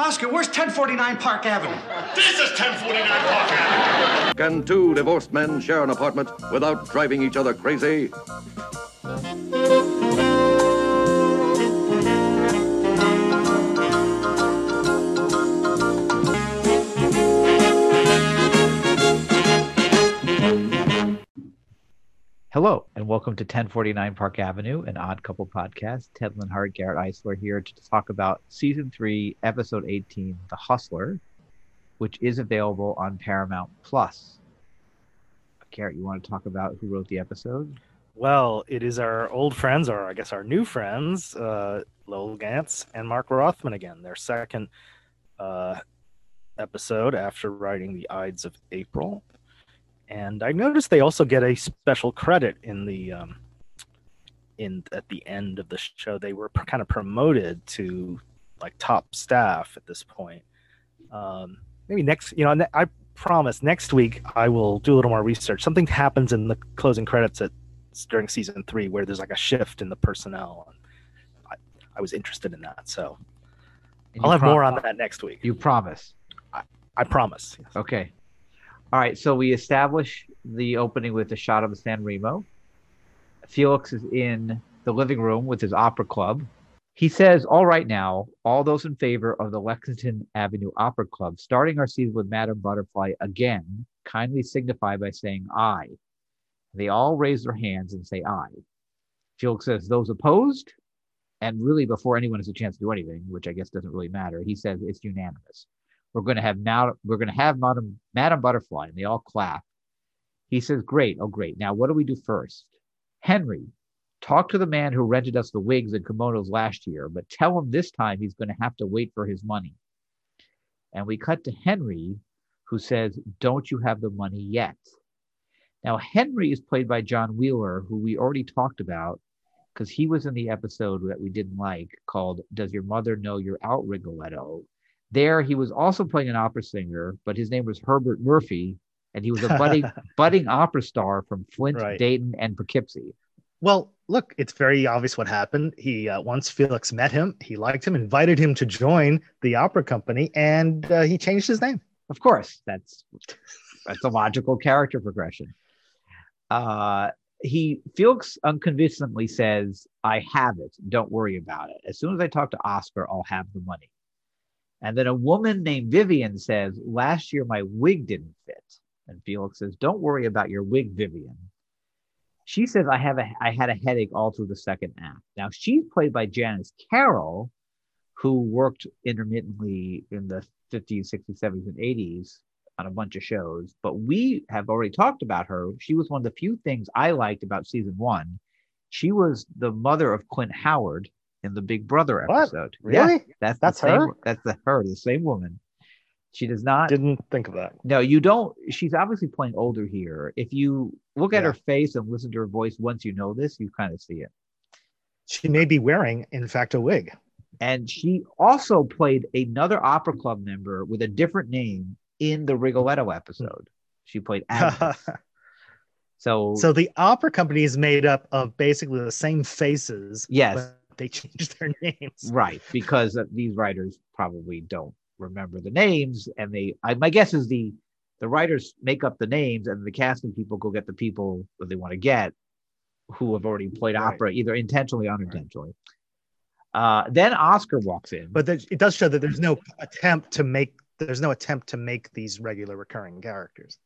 Oscar, where's 1049 Park Avenue? This is 1049 Park Avenue. Can two divorced men share an apartment without driving each other crazy? Hello, and welcome to 1049 Park Avenue, an odd couple podcast. Ted Linhart, Garrett Eisler here to talk about season three, episode 18, The Hustler, which is available on Paramount Plus. Garrett, you want to talk about who wrote the episode? Well, it is our old friends, or I guess our new friends, uh, Lowell Ganz and Mark Rothman again. Their second uh, episode after writing The Ides of April and I noticed they also get a special credit in the um, in at the end of the show. They were pr- kind of promoted to like top staff at this point. Um, maybe next, you know, ne- I promise next week I will do a little more research. Something happens in the closing credits at during season three where there's like a shift in the personnel. I, I was interested in that, so I'll have prom- more on that next week. You promise. I promise. Yes. Okay. All right. So we establish the opening with a shot of San Remo. Felix is in the living room with his opera club. He says, All right, now, all those in favor of the Lexington Avenue Opera Club, starting our season with Madame Butterfly again, kindly signify by saying aye. They all raise their hands and say aye. Felix says, Those opposed? And really, before anyone has a chance to do anything, which I guess doesn't really matter, he says it's unanimous we're going to have now we're going to have madam madam butterfly and they all clap. He says great oh great. Now what do we do first? Henry talk to the man who rented us the wigs and kimonos last year but tell him this time he's going to have to wait for his money. And we cut to henry who says don't you have the money yet? Now henry is played by john wheeler who we already talked about because he was in the episode that we didn't like called does your mother know you're out rigoletto there, he was also playing an opera singer, but his name was Herbert Murphy, and he was a budding budding opera star from Flint, Right. Dayton, and Poughkeepsie. Well, look, it's very obvious what happened. He uh, once Felix met him, he liked him, invited him to join the opera company, and uh, he changed his name. Of course, that's that's a logical character progression. Uh, he Felix unconvincingly says, "I have it. Don't worry about it. As soon as I talk to Oscar, I'll have the money." And then a woman named Vivian says, "Last year my wig didn't fit." And Felix says, "Don't worry about your wig, Vivian." She says, "I have a I had a headache all through the second act." Now she's played by Janice Carroll, who worked intermittently in the 50s, 60s, 70s, and 80s on a bunch of shows. But we have already talked about her. She was one of the few things I liked about season one. She was the mother of Clint Howard in the Big Brother What? episode. Yeah, Really? that's That's the same, her? That's the her, the same woman. She does not. Didn't think of that. no, you don't. She's obviously playing older here. If you look at Yeah. her face and listen to her voice, once you know this, you kind of see it. She may be wearing, in fact, a wig. And she also played another opera club member with a different name in the Rigoletto episode. She played Agnes. so, so the opera company is made up of basically the same faces. Yes. They changed their names. right, because these writers probably don't remember the names, and they. I, my guess is the the writers make up the names, and the casting people go get the people that they want to get, who have already played Right. opera either intentionally or unintentionally. Uh, then Oscar walks in. But it does show that there's no attempt to make there's no attempt to make these regular recurring characters.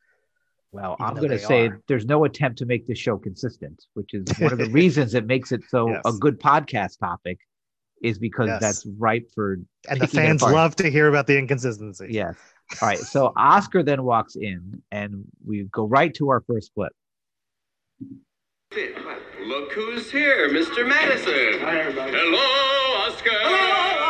Well, I'm going to say are. there's no attempt to make this show consistent, which is one of the reasons it makes it so Yes. a good podcast topic, is because Yes. that's ripe for And the fans apart. love to hear about the inconsistency. Yes. All right. So Oscar then walks in, and we go right to our first clip. Look who's here, Mr. Madison. Hi, everybody. Hello, Oscar. Hello,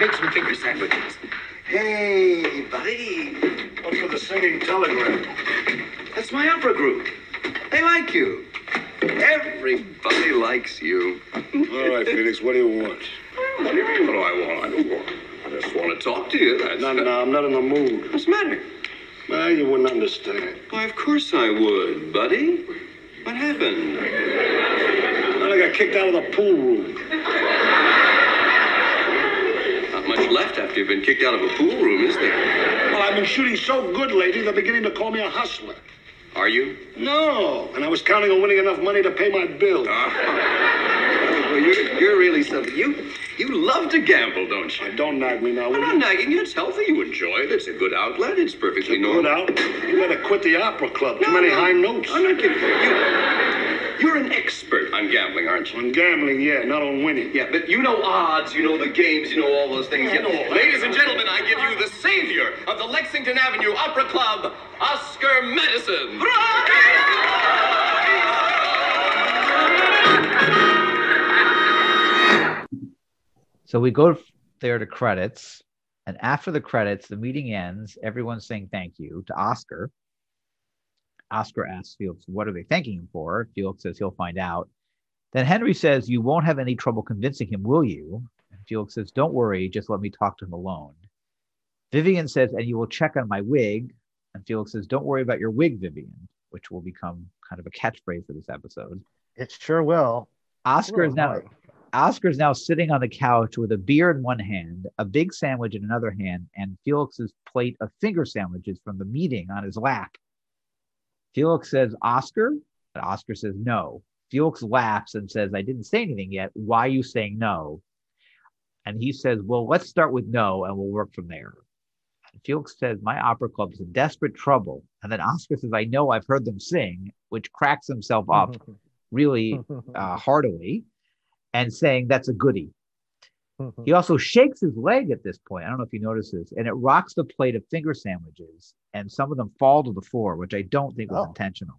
make some finger sandwiches. Hey, buddy. What's with the singing telegram? That's my opera group. They like you. Everybody likes you. All right, Felix, what do you want? What do you mean, what do I want? I don't want. I just want to talk to you. That's No, no, I'm not in the mood. What's the matter? Well, you wouldn't understand. Why, of course I would, buddy. What happened? Well, I got kicked out of the pool room. Much left after you've been kicked out of a pool room, is there? Well, I've been shooting so good lately, they're beginning to call me a hustler. Are you? No, and I was counting on winning enough money to pay my bills. Ah. Well, you're, you're really something. You you love to gamble, don't you? Don't nag me now, I'm not nagging you. It's healthy. You enjoy it. It's a good outlet. It's perfectly Good normal. out. You better quit the opera club. Too many no. high notes. I'm not kidding. You, you're an expert on gambling, aren't you? On gambling, yeah, not on winning. Yeah, but you know odds, you know the games, you know all those things. Yeah. Ladies and gentlemen, I give you the savior of the Lexington Avenue Opera Club, Oscar Madison. So we go there to credits, and after the credits, the meeting ends. Everyone's saying thank you to Oscar. Oscar asks Felix, "What are they thanking him for?" Felix says he'll find out. Then Henry says, "You won't have any trouble convincing him, will you?" And Felix says, "Don't worry, just let me talk to him alone." Vivian says, "And you will check on my wig." And Felix says, "Don't worry about your wig, Vivian," which will become kind of a catchphrase for this episode. It sure will. Oscar is now right. Oscar's now sitting on the couch with a beer in one hand, a big sandwich in another hand, and Felix's plate of finger sandwiches from the meeting on his lap. Felix says, Oscar? And Oscar says, no. Felix laughs and says, I didn't say anything yet. Why are you saying no? And he says, Well, let's start with no and we'll work from there. And Felix says, My opera club is in desperate trouble. And then Oscar says, I know I've heard them sing, which cracks himself up really uh, heartily and saying that's a goodie. He also shakes his leg at this point. I don't know if you notice this, and it rocks the plate of finger sandwiches, and some of them fall to the floor, which I don't think was Oh. intentional.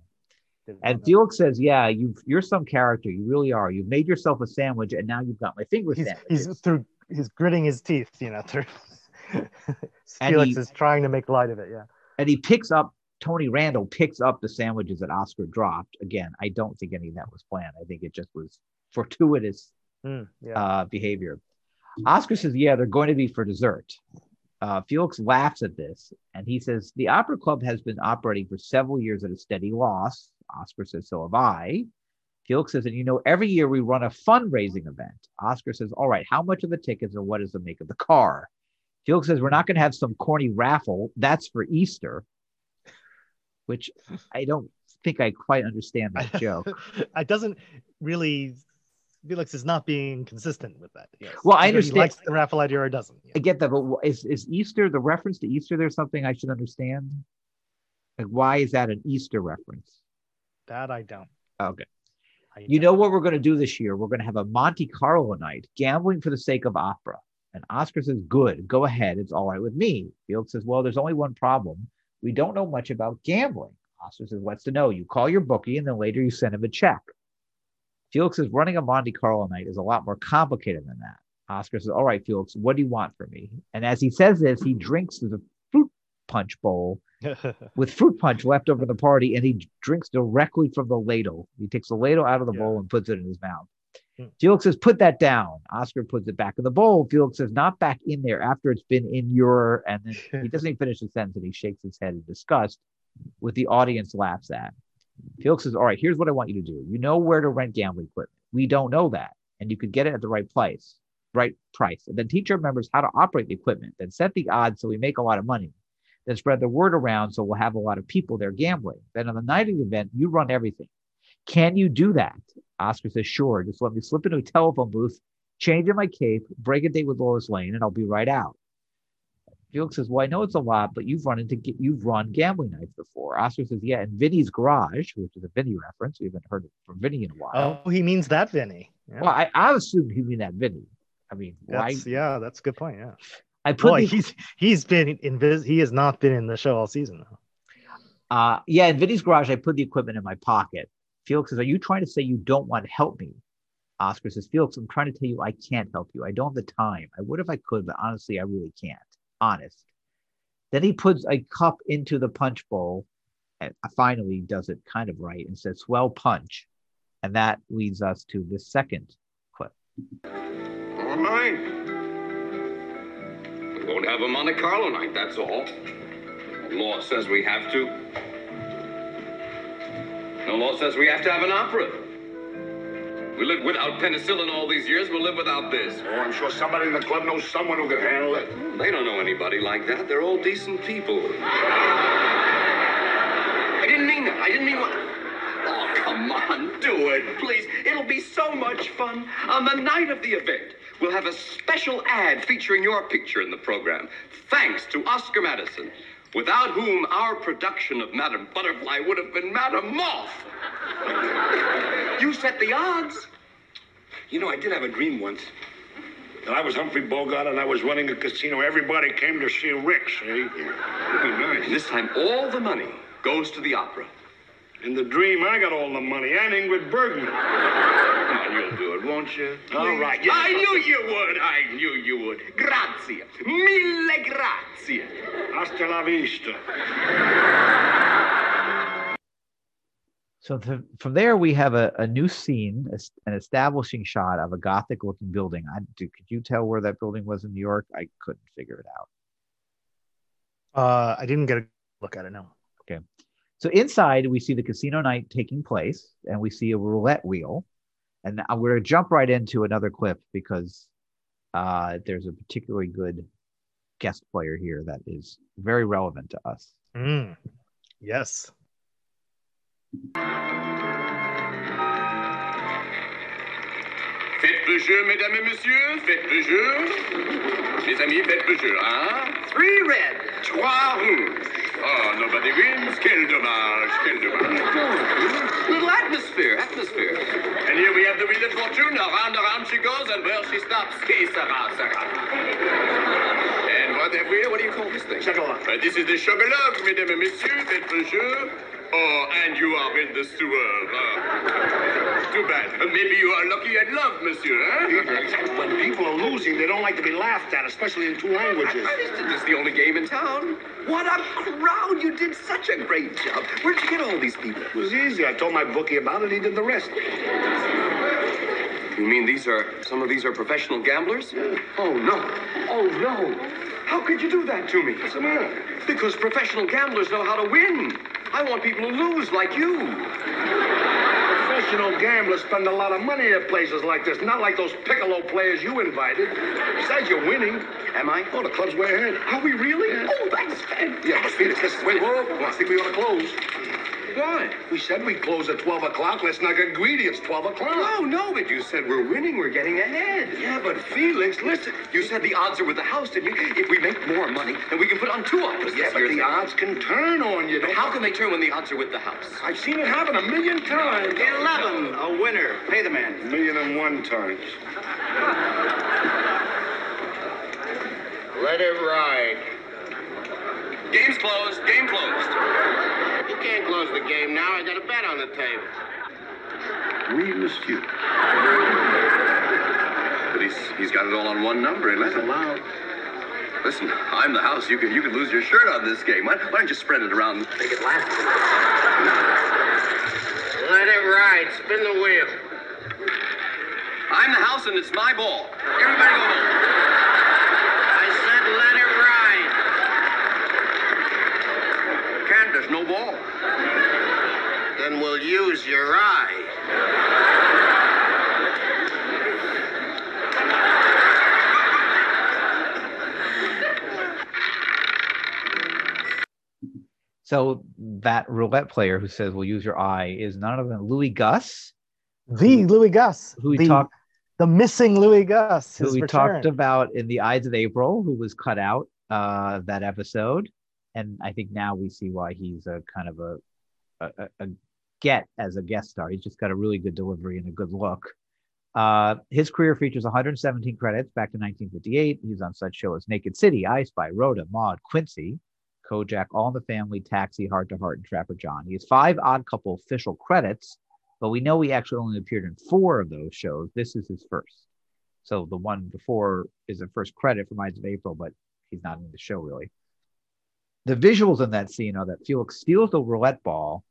Didn't And. Felix says, "Yeah, you you're some character. You really are. You've made yourself a sandwich, and now you've got my finger he's, sandwiches." he's through he's gritting his teeth, you know, through Felix he- is trying to make light of it, yeah. and he picks up Tony Randall picks up the sandwiches that Oscar dropped. Again, I don't think any of that was planned. I think it just was fortuitous Mm, yeah. uh, behavior. Oscar says, "Yeah, they're going to be for dessert." Uh, Felix laughs at this, and he says, "The Opera Club has been operating for several years at a steady loss." Oscar says, "So have I." Felix says, "And you know, every year we run a fundraising event." Oscar says, "All right, how much are the tickets, and what is the make of the car?" Felix says, "We're not going to have some corny raffle. That's for Easter," which I don't think I quite understand that joke. it doesn't really Felix is not being consistent with that. Yes. Well, I understand- He likes the idea or doesn't. yeah. I get that, but is is Easter the reference to Easter? There's something I should understand. Like, why is that an Easter reference? That I don't. Okay. I You don't. know what we're going to do this year? We're going to have a Monte Carlo night, gambling for the sake of opera. And Oscar says, "Good, go ahead. It's all right with me." Felix says, "Well, there's only one problem. We don't know much about gambling." Oscar says, "What's to know? You call your bookie, and then later you send him a check." Felix says, "Running a Monte Carlo night is a lot more complicated than that." Oscar says, "All right, Felix, what do you want from me?" And as he says this, he drinks the fruit punch bowl with fruit punch left over the party, and he drinks directly from the ladle. He takes the ladle out of the Yeah. bowl and puts it in his mouth. Hmm. Felix says, "Put that down." Oscar puts it back in the bowl. Felix says, "Not back in there after it's been in your." And then he doesn't even finish the sentence, and he shakes his head in disgust, with the audience laughs at. Felix says, "All right, here's what I want you to do. You know where to rent gambling equipment. We don't know that, and you could get it at the right place, right price. And then teach our members how to operate the equipment. Then set the odds so we make a lot of money." then spread the word around so we'll have a lot of people there gambling. Then on the night of the event, you run everything. Can you do that? Oscar says, sure. Just let me slip into a telephone booth, change in my cape, break a date with Lois Lane, and I'll be right out. Felix says, well, I know it's a lot, but you've run into you've run gambling nights before. Oscar says, yeah, in Vinny's garage, which is a Vinny reference. We haven't heard it from Vinny in a while. oh, he means that, Vinny. Yeah. Well, I, I assumed he mean that Vinny. I mean, why? That's, yeah, that's a good point. Yeah. I put Boy, the- he's he's been invis- he has not been in the show all season though. Uh, yeah, in Vinny's garage, I put the equipment in my pocket. Felix says, Are you trying to say you don't want to help me? Oscar says, Felix, I'm trying to tell you I can't help you. I don't have the time. I would if I could, but honestly, I really can't. Honest. Then he puts a cup into the punch bowl and finally does it kind of right and says, Swell punch. And that leads us to the second clip. All right. We won't have a Monte Carlo night, that's all. The law says we have to. No law says we have to have an opera. We lived without penicillin all these years. We'll live without this. Oh, I'm sure somebody in the club knows someone who can handle it. Hmm, they don't know anybody like that. They're all decent people. I didn't mean that. I didn't mean what. Oh, come on, do it, please. It'll be so much fun. On the night of the event, we'll have a special ad featuring your picture in the program. Thanks to Oscar Madison, without whom our production of Madame Butterfly would have been Madame Moth. You set the odds. You know, I did have a dream once. That I was Humphrey Bogart and I was running a casino. Everybody came to see Rick, see? It'd be nice. And this time, all the money goes to the opera. In the dream, I got all the money and Ingrid Bergman. Come on, you'll do it, won't you? All right, yes. I knew you would. I knew you would. Grazie. Mille grazie. Hasta la vista. So th- from there, we have a, a new scene, a an establishing shot of a Gothic looking building. I, do, could you tell where that building was in New York? I couldn't figure it out. Uh, I didn't get a look at it. No. Okay. So inside, we see the casino night taking place, and we see a roulette wheel. And we're going to jump right into another clip because uh, there's a particularly good guest player here that is very relevant to us. Mm. Yes. Faites le jeu, mesdames et messieurs. Faites le jeu. Mes amis, faites le jeu, hein? Three red. Trois rouges. Oh, nobody wins. Quel dommage. Quel dommage. Little atmosphere, atmosphere. And here we have the Wheel of Fortune. Around, around she goes, and where she stops, que sera, sera. And what have we? What do you call this thing? Chocolat. Uh, this is the chocolat, mesdames et messieurs. Faites le jeu. Oh, and you are in the sewer. Ah. Too bad. Uh, maybe you are lucky at love, monsieur, huh? When people are losing, they don't like to be laughed at, especially in two languages. Isn't this the only game in town? What a crowd! You did such a great job. Where'd you get all these people? It was easy. I told my bookie about it. He did the rest. You mean these are some of these are professional gamblers? Oh no! Oh no! How could you do that to me? What's the matter? Because professional gamblers know how to win. I want people to lose like you. Professional gamblers spend a lot of money at places like this, not like those piccolo players you invited. Besides, you're winning. Am I? Oh, the club's way ahead. Are we really? Oh, that's fantastic. Yeah, but Felix, listen, wait. Whoa, whoa, I think we ought to close. We said we'd close at 12 o'clock. Let's not get greedy. It's 12 o'clock. No, no, but you said we're winning. We're getting ahead. Yeah, but Felix, listen. You said the odds are with the house, didn't you? If we make more money, then we can put on two operas. Yeah, but the odds can turn on you. But how can they turn when the odds are with the house? I've seen it happen a million times. Eleven, a winner. Pay the man. A million and one times. Let it ride. Game's closed. Game closed. Can't close the game now. I got a bet on the table. We missed you. But he's he's got it all on one number. He let it Allowed. Listen, I'm the house. You can you can lose your shirt on this game. Why, why don't you spread it around? Make it last. Let it ride. Spin the wheel. I'm the house, and it's my ball. Everybody go home. I said let it ride. Can't. There's no ball. Then we'll use your eye. So that roulette player who says, "We'll use your eye" is none other than Louis Guss, The Louis Guss. who we the, talked the missing Louis Guss. who we return. talked about in the Ides of April, who was cut out uh, that episode, and I think now we see why he's a kind of a a, a- a get as a guest star. He's just got a really good delivery and a good look. Uh, his career features 117 credits back to 1958. He's on such shows as Naked City, I Spy, Rhoda, Maude, Quincy, Kojak, All in the Family, Taxi, Heart to Heart, and Trapper John. He has five Odd Couple official credits, but we know he actually only appeared in four of those shows. This is his first. So the one before is a first credit from Ides of April, but he's not in the show really. The visuals in that scene are that Felix steals the roulette ball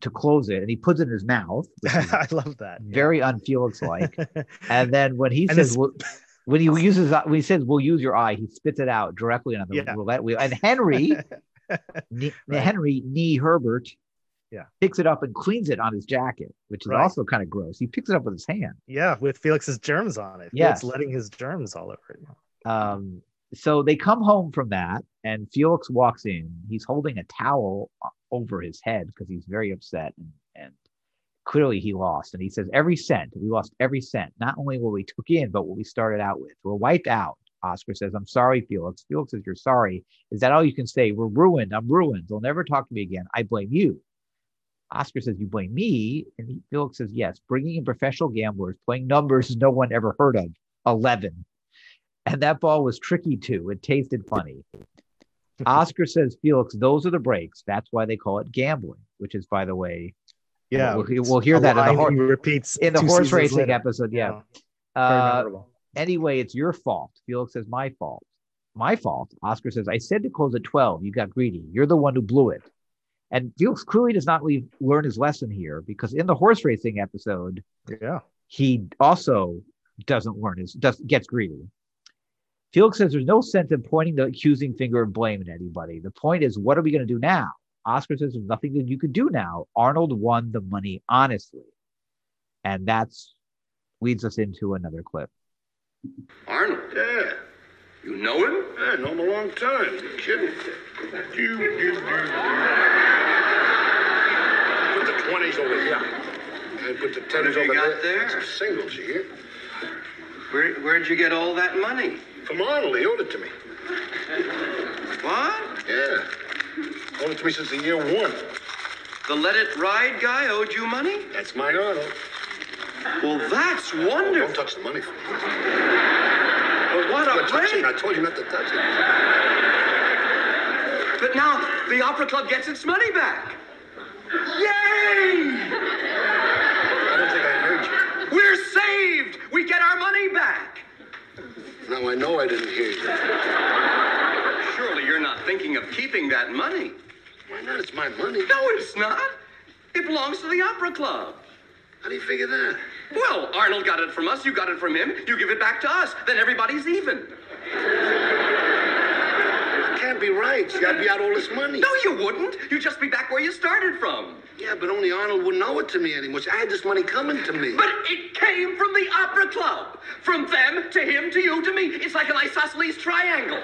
to close it and he puts it in his mouth, I love that. very un-Felix like. and then when he And says, well, when he uses, when he says, "We'll use your eye," he spits it out directly on the Yeah. roulette wheel. And Henry, Ne- Right. Henry Nee Herbert, Yeah. Picks it up and cleans it on his jacket, which is Right. also kind of gross. He picks it up with his hand. Yeah, with Felix's germs on it. Yeah, it's letting his germs all over it. Um, so they come home from that, and Felix walks in. He's holding a towel over his head because he's very upset and, and clearly he lost. And he says, Every cent, we lost every cent, not only what we took in, but what we started out with. We're wiped out. Oscar says, I'm sorry, Felix. Felix says, You're sorry. Is that all you can say? We're ruined. I'm ruined. They'll never talk to me again. I blame you. Oscar says, You blame me? And Felix says, Yes, bringing in professional gamblers, playing numbers no one ever heard of, 11. And that ball was tricky too. It tasted funny. Oscar says, Felix, those are the breaks. That's why they call it gambling, which is, by the way, Yeah, We'll- we'll hear that in the line hor- repeats in the horse racing later. episode. Yeah. Very Uh, anyway, it's your fault. Felix says, My fault. My fault. Oscar says, I said to close at 12. You got greedy. You're the one who blew it. And Felix clearly does not leave, learn his lesson here because in the horse racing episode, Yeah. he also doesn't learn his does gets greedy. Felix says there's no sense in pointing the accusing finger and blaming anybody. The point is, what are we going to do now? Oscar says there's nothing that you could do now. Arnold won the money honestly. And that's leads us into another clip. Arnold? Yeah. You know him? Yeah, know him a long time. You kidding? You, you, you. Put the 20s over here. And put the 10s over you got there? Some singles, you hear? Where, where'd you get all that money? From Arnold, he owed it to me. What? Yeah. Owed it to me since the year one. The Let It Ride guy owed you money? That's my Arnold. Well, that's wonderful. Don't touch the money for me. But what a break. I told you not to touch it. But now the opera club gets its money back. Yay! I don't think I heard you. We're saved! We get our money back! Now I know I didn't hear you. Surely you're not thinking of keeping that money. Why not? It's my money. No, it's not. It belongs to the opera club. How do you figure that? Well, Arnold got it from us, you got it from him, you give it back to us, then everybody's even. Can't be right. You gotta be out all this money. No, you wouldn't. You'd just be back where you started from. Yeah, but only Arnold wouldn't owe it to me anymore. I had this money coming to me. But it came from the opera club. From them to him to you to me. It's like an isosceles triangle.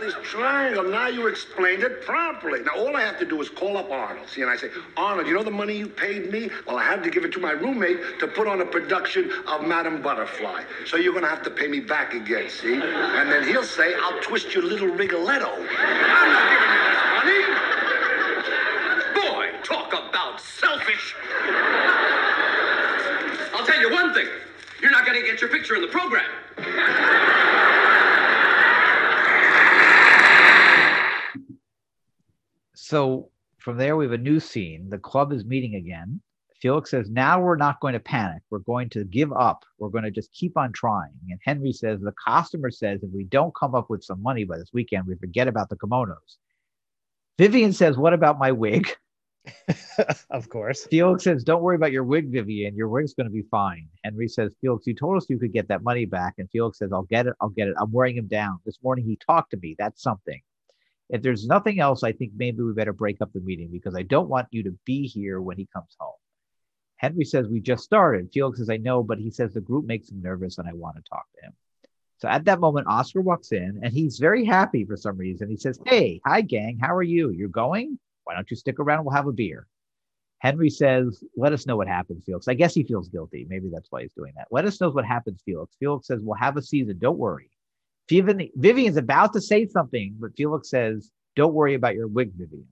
Isosceles triangle. Now you explained it properly. Now all I have to do is call up Arnold. See, and I say, Arnold, you know the money you paid me? Well, I had to give it to my roommate to put on a production of Madame Butterfly. So you're gonna have to pay me back again, see? And then he'll say, I'll twist your little Rigoletto. I'm not giving you this money. Boy, talk about selfish. I'll tell you one thing. You're not going to get your picture in the program. So from there, we have a new scene. The club is meeting again. Felix says, Now we're not going to panic. We're going to give up. We're going to just keep on trying. And Henry says, The customer says, if we don't come up with some money by this weekend, we forget about the kimonos. Vivian says, What about my wig? of course. Felix says, Don't worry about your wig, Vivian. Your wig's going to be fine. Henry says, Felix, you told us you could get that money back. And Felix says, I'll get it. I'll get it. I'm wearing him down. This morning he talked to me. That's something. If there's nothing else, I think maybe we better break up the meeting because I don't want you to be here when he comes home. Henry says, We just started. Felix says, I know, but he says the group makes him nervous and I want to talk to him. So at that moment, Oscar walks in and he's very happy for some reason. He says, Hey, hi, gang. How are you? You're going? Why don't you stick around? We'll have a beer. Henry says, Let us know what happens, Felix. I guess he feels guilty. Maybe that's why he's doing that. Let us know what happens, Felix. Felix says, We'll have a season. Don't worry. Vivian, Vivian's about to say something, but Felix says, Don't worry about your wig, Vivian.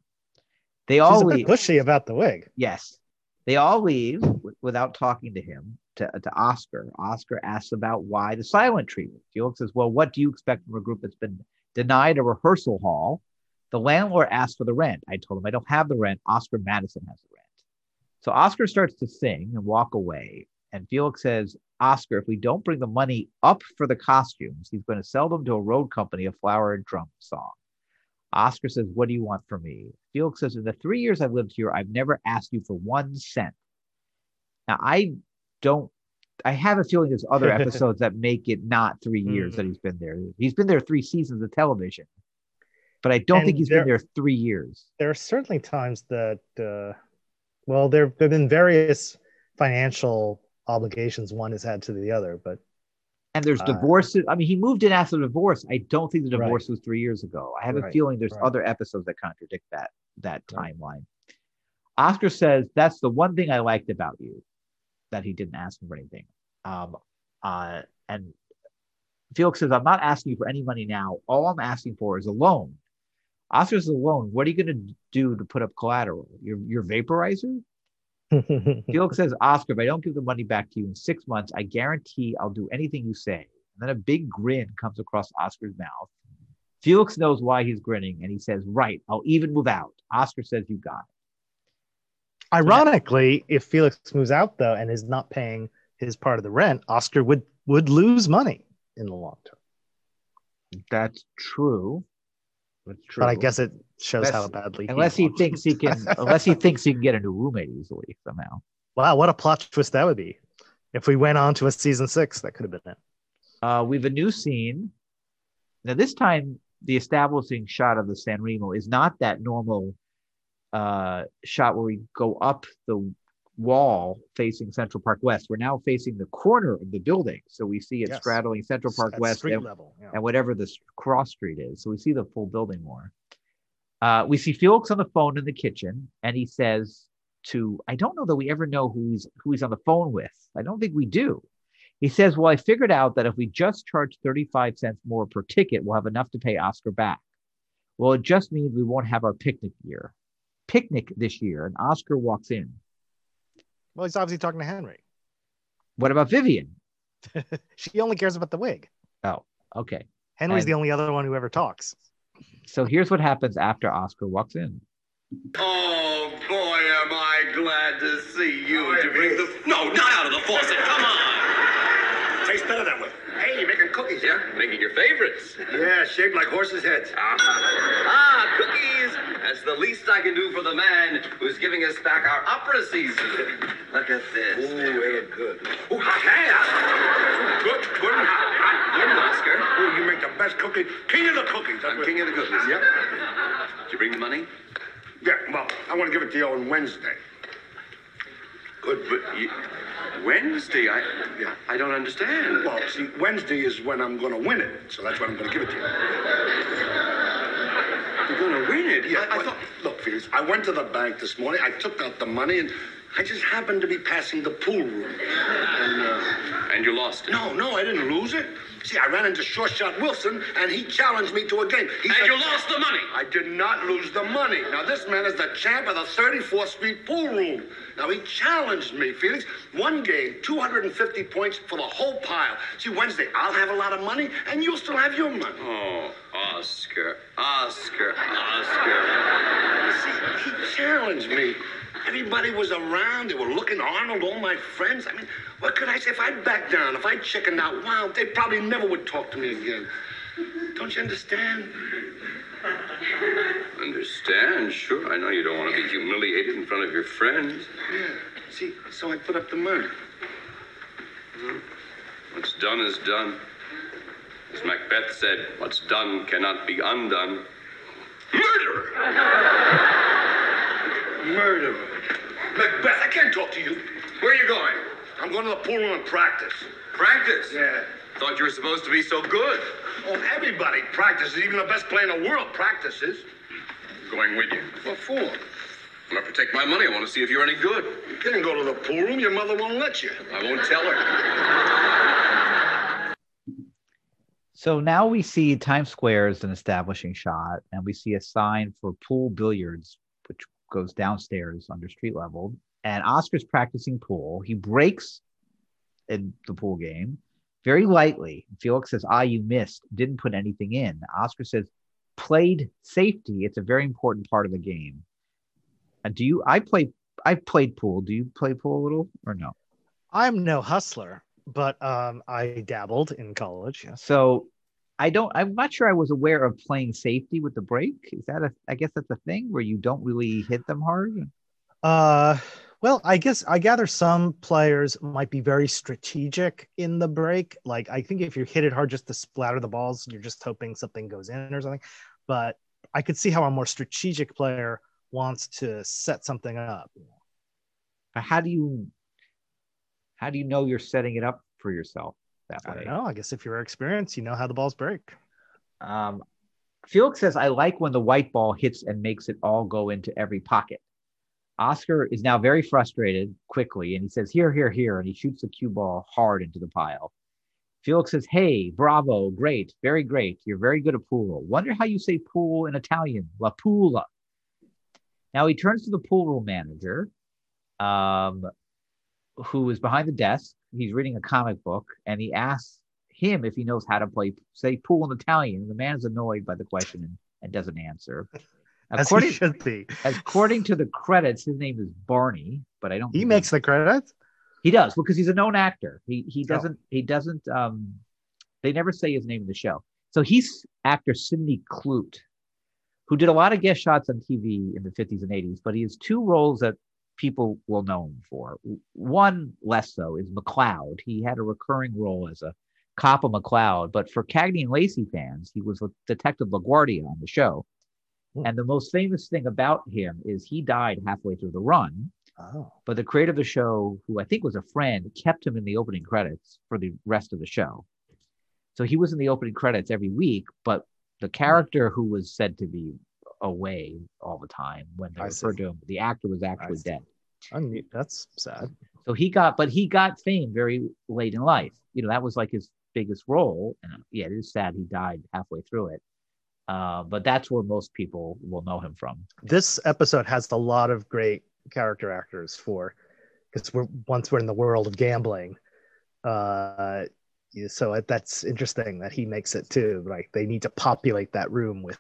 They all She's a bit leave. pushy about the wig. Yes. They all leave w- without talking to him, to, to Oscar. Oscar asks about why the silent treatment. Felix says, Well, what do you expect from a group that's been denied a rehearsal hall? The landlord asked for the rent. I told him I don't have the rent. Oscar Madison has the rent. So Oscar starts to sing and walk away. And Felix says, Oscar, if we don't bring the money up for the costumes, he's going to sell them to a road company, a flower and drum song. Oscar says, What do you want from me? Felix says, In the three years I've lived here, I've never asked you for one cent. Now, I don't, I have a feeling there's other episodes that make it not three years that he's been there. He's been there three seasons of television. but I don't And think he's there- been there three years. There are certainly times that, uh, well, there have been various financial obligations one has had to the other, but And there's Uh, divorces. I mean, he moved in after the divorce. I don't think the Right. divorce was three years ago. I have a feeling there's right. other episodes that contradict that that Right. timeline. Oscar says that's the one thing I liked about you, that he didn't ask him for anything. Um, uh, and Felix says, I'm not asking you for any money now. All I'm asking for is a loan. Oscar's a loan. What are you going to do to put up collateral? Your your vaporizer? Felix says, Oscar, if I don't give the money back to you in six months, I guarantee I'll do anything you say. And then a big grin comes across Oscar's mouth. Felix knows why he's grinning and he says, Right, I'll even move out. Oscar says, You got it. Ironically, if Felix moves out though and is not paying his part of the rent, Oscar would would lose money in the long term. That's true. But I guess it shows how badly. unless he wants. thinks he can unless he thinks he can get a new roommate easily somehow. Wow, what a plot twist that would be! If we went on to a season six, that could have been it. Uh, we have a new scene. Now, this time, the establishing shot of the San Remo is not that normal uh, shot where we go up the wall facing Central Park West. We're now facing the corner of the building. So we see it Yes. straddling Central Park At West street and, level. Yeah. and whatever the cross street is. So we see the full building more. Uh, we see Felix on the phone in the kitchen, and he says to, I don't know that we ever know who's who he's on the phone with. I don't think we do. He says, Well, I figured out that if we just charge 35 cents more per ticket, we'll have enough to pay Oscar back. Well, it just means we won't have our picnic year. Picnic this year. And Oscar walks in. Well, he's obviously talking to Henry. What about Vivian? She only cares about the wig. Oh, okay. Henry's And- the only other one who ever talks. So here's what happens after Oscar walks in. Oh boy, am I glad to see you. to bring the no, not out of the faucet. Come on. Tastes better that way. Hey, you're making cookies, yeah? Making your favorites. Yeah, shaped like horses' heads. Ah, cookies. That's the least I can do for the man who's giving us back our opera season. Look at this. Ooh, look good. Ooh, hot hands. Good, good, good, Oscar. Ooh, you make the best cookie. King of the cookies. That's I'm king of the cookies. Yep. Did you bring the money? Yeah, well, I want to give it to you on Wednesday. Good, but you, Wednesday, I, Yeah. I don't understand. Well, see, Wednesday is when I'm going to win it, so that's when I'm going to give it to you. You're gonna win it. Yeah, I, I thought. Look, Felix, I went to the bank this morning. I took out the money, and I just happened to be passing the pool room. And, uh, And you lost it. no, no, I didn't lose it. See, I ran into Short Shot Wilson, and he challenged me to a game. He And said- you lost the money. I did not lose the money. Now, this man is the champ of the 34th Street pool room. Now, he challenged me, Felix. One game, 250 points for the whole pile. See, Wednesday, I'll have a lot of money, and you'll still have your money. Oh, Oscar, Oscar, Oscar. See, he challenged me. Everybody was around. They were looking Arnold, all my friends. I mean, what could I say? If I backed down, if I chickened out, wow, they probably never would talk to me again. Don't you understand? Understand? Sure, I know you don't want to be humiliated in front of your friends. Yeah. See, so I put up the money. Mm-hmm. What's done is done. As Macbeth said, what's done cannot be undone. Murderer! Murder. Macbeth, I can't talk to you. Where are you going? I'm going to the pool room and practice. Practice? Yeah. Thought you were supposed to be so good. Oh, everybody practices. Even the best player in the world practices. Going with you. What for? I'm gonna protect my money. I want to see if you're any good. You can't go to the pool room. Your mother won't let you. I won't tell her. So now we see Times Square as an establishing shot, and we see a sign for pool billiards, which goes downstairs under street level. And Oscar's practicing pool. He breaks in the pool game very lightly. Felix says, Ah, you missed, didn't put anything in. Oscar says, Played safety. It's a very important part of the game. And do you, I play, I've played pool. Do you play pool a little or no? I'm no hustler, but um, I dabbled in college. Yes. So I don't, I'm not sure I was aware of playing safety with the break. Is that a, I guess that's a thing where you don't really hit them hard? Uh, well, I guess I gather some players might be very strategic in the break. Like I think if you hit it hard just to splatter the balls, you're just hoping something goes in or something. But I could see how a more strategic player wants to set something up. How do you how do you know you're setting it up for yourself that way? I don't know. I guess if you're experienced, you know how the balls break. Um, Felix says, I like when the white ball hits and makes it all go into every pocket. Oscar is now very frustrated quickly and he says, Here, here, here. And he shoots the cue ball hard into the pile. Felix says, Hey, bravo, great, very great. You're very good at pool. Wonder how you say pool in Italian, la pula. Now he turns to the pool room manager, um, who is behind the desk. He's reading a comic book and he asks him if he knows how to play, say, pool in Italian. The man is annoyed by the question and, and doesn't answer. As According, he should be. according to the credits, his name is Barney, but I don't. He makes the credits. He does because he's a known actor. He he Oh. doesn't he doesn't um they never say his name in the show. So he's actor Sidney Clute, who did a lot of guest shots on TV in the 50s and 80s, but he has two roles that people will know him for. One less so is McCloud. He had a recurring role as a cop of McCloud, but for Cagney and Lacey fans, he was Detective LaGuardia on the show. Hmm. And the most famous thing about him is he died halfway through the run. Oh, But the creator of the show, who I think was a friend, kept him in the opening credits for the rest of the show. So he was in the opening credits every week, but the character who was said to be away all the time when they I referred see. to him, the actor was actually dead. I knew, that's sad. So he got, but he got fame very late in life. You know, that was like his biggest role. And yeah, it is sad he died halfway through it. Uh, but that's where most people will know him from. This episode has a lot of great character actors for because we're once we're in the world of gambling. Uh, so that's interesting that he makes it too. Like they need to populate that room with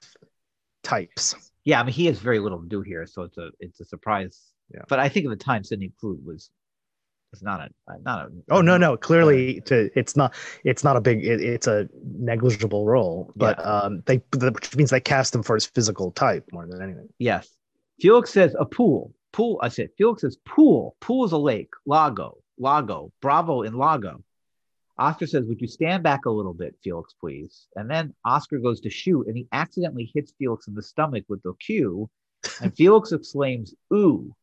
types. Yeah, I mean, he has very little to do here, so it's a it's a surprise. Yeah. But I think at the time, Sidney Clute was was not a not a. Oh no, no, clearly to it's not it's not a big it, it's a negligible role, but Yeah. um they which means they cast him for his physical type more than anything. Yes, Felix says a pool. Pool. I said Felix says pool. Pool is a lake. Lago. Lago. Bravo in Lago. Oscar says, "Would you stand back a little bit, Felix, please?" And then Oscar goes to shoot, and he accidentally hits Felix in the stomach with the cue, and Felix exclaims, "Ooh!"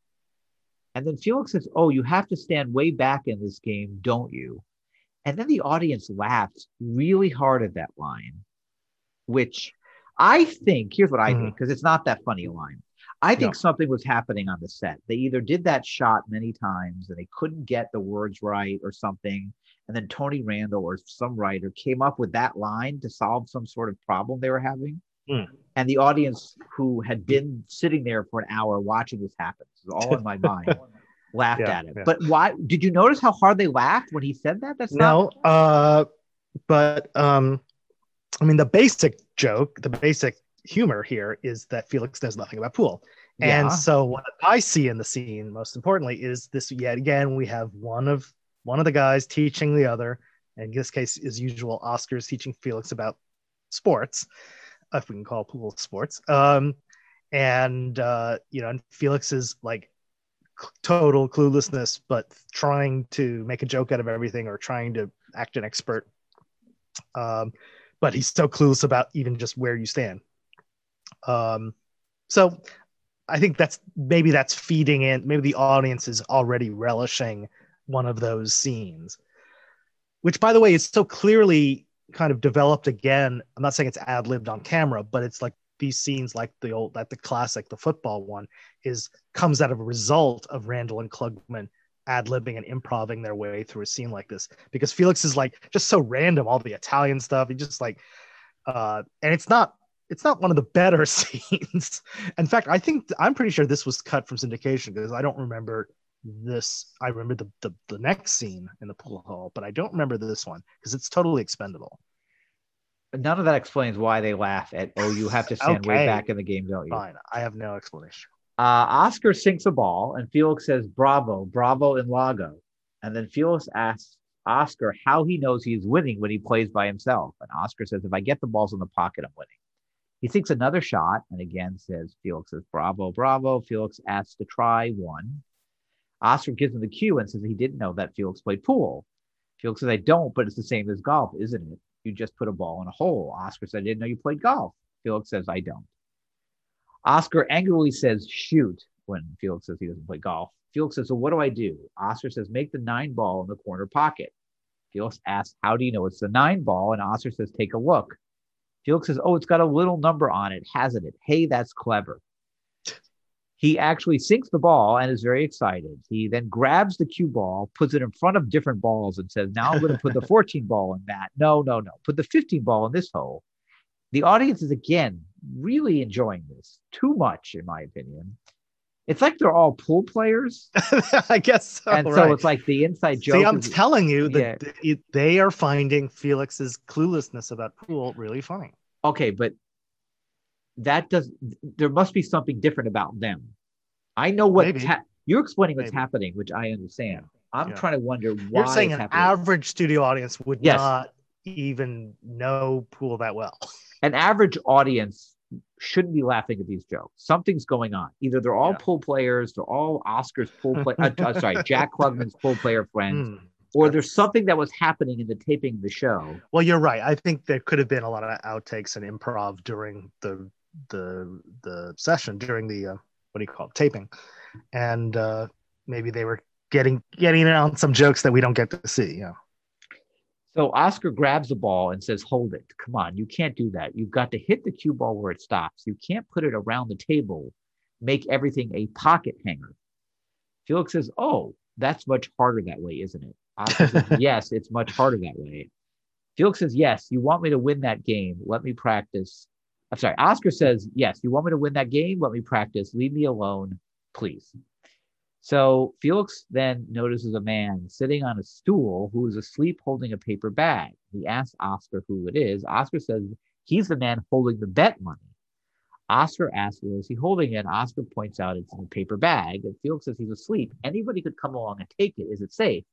And then Felix says, "Oh, you have to stand way back in this game, don't you?" And then the audience laughs really hard at that line, which I think here's what I Mhm. think because it's not that funny a line. I think something was happening on the set. They either did that shot many times and they couldn't get the words right or something. And then Tony Randall or some writer came up with that line to solve some sort of problem they were having. Hmm. And the audience who had been sitting there for an hour watching this happen, this is all in my mind, laughed Yeah, at it. yeah. But why did you notice how hard they laughed when he said that? That's not No, uh, but um, I mean the basic joke, the basic humor here is that Felix knows nothing about pool. And Yeah. so what I see in the scene, most importantly, is this yet again we have one of one of the guys teaching the other. In this case, as usual, Oscar's teaching Felix about sports, if we can call pool sports. Um, and uh, you know, and Felix is like total cluelessness, but trying to make a joke out of everything or trying to act an expert. Um, but he's so clueless about even just where you stand. Um, so I think that's maybe that's feeding in. Maybe the audience is already relishing one of those scenes, which, by the way, is so clearly kind of developed again. I'm not saying it's ad libbed on camera, but it's like these scenes, like the old, like the classic, the football one, is comes out of a result of Randall and Klugman ad libbing and improving their way through a scene like this because Felix is like just so random, all the Italian stuff. He just like, uh, and it's not it's not one of the better scenes. In fact, I think I'm pretty sure this was cut from syndication because I don't remember this. I remember the, the the next scene in the pool hall, but I don't remember this one because it's totally expendable. none of that explains why they laugh at oh you have to stand way back in the game, don't you? Fine, I have no explanation. Uh, Oscar sinks a ball, and Felix says, "Bravo, bravo!" in Lago, and then Felix asks Oscar how he knows he's winning when he plays by himself, and Oscar says, "If I get the balls in the pocket, I'm winning." He sinks another shot, and again says, "Felix says, bravo, bravo." Felix asks to try one. Oscar gives him the cue and says he didn't know that Felix played pool. Felix says, "I don't, but it's the same as golf, isn't it? You just put a ball in a hole." Oscar said, "I didn't know you played golf." Felix says, "I don't." Oscar angrily says, shoot, when Felix says he doesn't play golf. Felix says, so what do I do? Oscar says, make the nine ball in the corner pocket. Felix asks, how do you know it's the nine ball? And Oscar says, take a look. Felix says, oh, it's got a little number on it, hasn't it? Hey, that's clever. He actually sinks the ball and is very excited. He then grabs the cue ball, puts it in front of different balls, and says, Now I'm going to put the 14 ball in that. No, no, no. Put the 15 ball in this hole. The audience is again really enjoying this too much, in my opinion. It's like they're all pool players. I guess so. and so it's like the inside joke. See, I'm is- telling you that Yeah. they are finding Felix's cluelessness about pool really funny. okay, but that does there must be something different about them. I know what ha- you're explaining what's Maybe. happening, which I understand. I'm Yeah. trying to wonder why You're saying an happening. average studio audience would Yes. not even know pool that well. An average audience shouldn't be laughing at these jokes. Something's going on. Either they're all Yeah. pool players, they're all Oscars pool play. uh, uh, sorry, Jack Klugman's pool player friends, Hmm. or there's something that was happening in the taping of the show. Well, you're right. I think there could have been a lot of outtakes and improv during the the the session during the uh, what do you call it taping, and uh, maybe they were getting getting on some jokes that we don't get to see. Yeah. So Oscar grabs the ball and says, Hold it. Come on, you can't do that. You've got to hit the cue ball where it stops. You can't put it around the table, make everything a pocket hanger. Felix says, Oh, that's much harder that way, isn't it? Oscar says, Yes, it's much harder that way. Felix says, Yes, you want me to win that game. Let me practice. I'm sorry. Oscar says, Yes, you want me to win that game? Let me practice. Leave me alone, please. So Felix then notices a man sitting on a stool who is asleep holding a paper bag. He asks Oscar who it is. Oscar says he's the man holding the bet money. Oscar asks, where is he holding it? Oscar points out it's in a paper bag. And Felix says he's asleep. Anybody could come along and take it. Is it safe?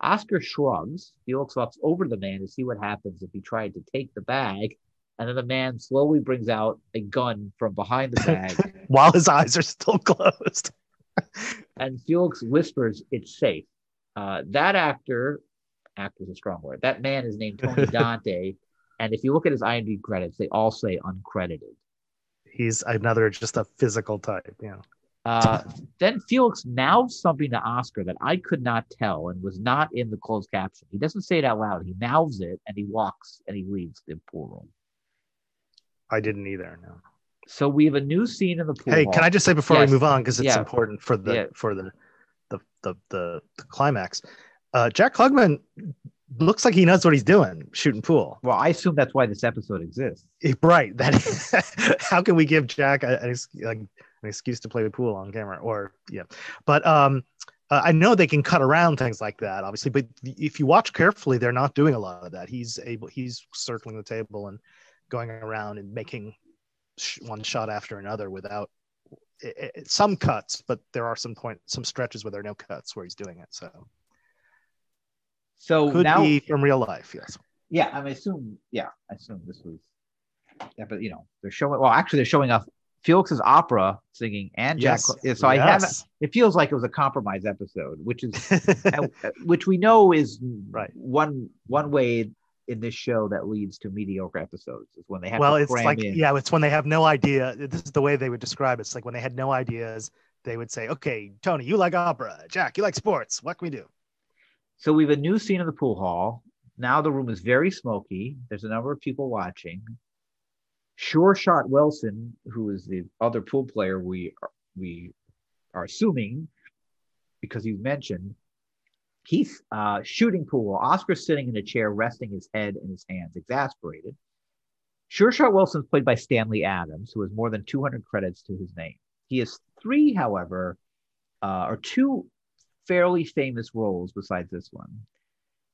Oscar shrugs. Felix walks over to the man to see what happens if he tried to take the bag. And then the man slowly brings out a gun from behind the bag. While his eyes are still closed. and Felix whispers, "It's safe." Uh, that actor, actor is a strong word. That man is named Tony Dante, and if you look at his IMDb credits, they all say uncredited. He's another just a physical type. Yeah. Uh, then Felix mouths something to Oscar that I could not tell and was not in the closed caption. He doesn't say it out loud. He mouths it and he walks and he leaves the pool room. I didn't either. No. So we have a new scene in the pool. Hey, hall. can I just say before Yes. we move on because it's Yeah. important for the Yeah. for the the the, the, the climax. Uh, Jack Klugman looks like he knows what he's doing shooting pool. Well, I assume that's why this episode exists. Right. That how can we give Jack a- an, ex- like, an excuse to play the pool on camera? Or yeah, but um, uh, I know they can cut around things like that, obviously. But if you watch carefully, they're not doing a lot of that. He's able. He's circling the table and going around and making sh- one shot after another without i i some cuts. But there are some point some stretches where there are no cuts where he's doing it. So So could now, be from real life. Yes. Yeah, I mean, assume. Yeah, I assume this was. Yeah, but you know, they're showing. Well, actually, they're showing off Felix's opera singing and Jack. Yes. So I have. It feels like it was a compromise episode, which is, uh, which we know is Right. one one way in this show that leads to mediocre episodes is when they have well it's like in. yeah it's when they have no idea this is the way they would describe it it's like when they had no ideas they would say okay tony you like opera jack you like sports what can we do So we have a new scene in the pool hall. Now the room is very smoky. There's a number of people watching. Sure Shot Wilson, who is the other pool player we are, we are assuming because you mentioned, he's uh, shooting pool. Oscar's sitting in a chair, resting his head in his hands, exasperated. Sure Shot Wilson is played by Stanley Adams, who has more than 200 credits to his name. He has three, however, uh, or two fairly famous roles besides this one.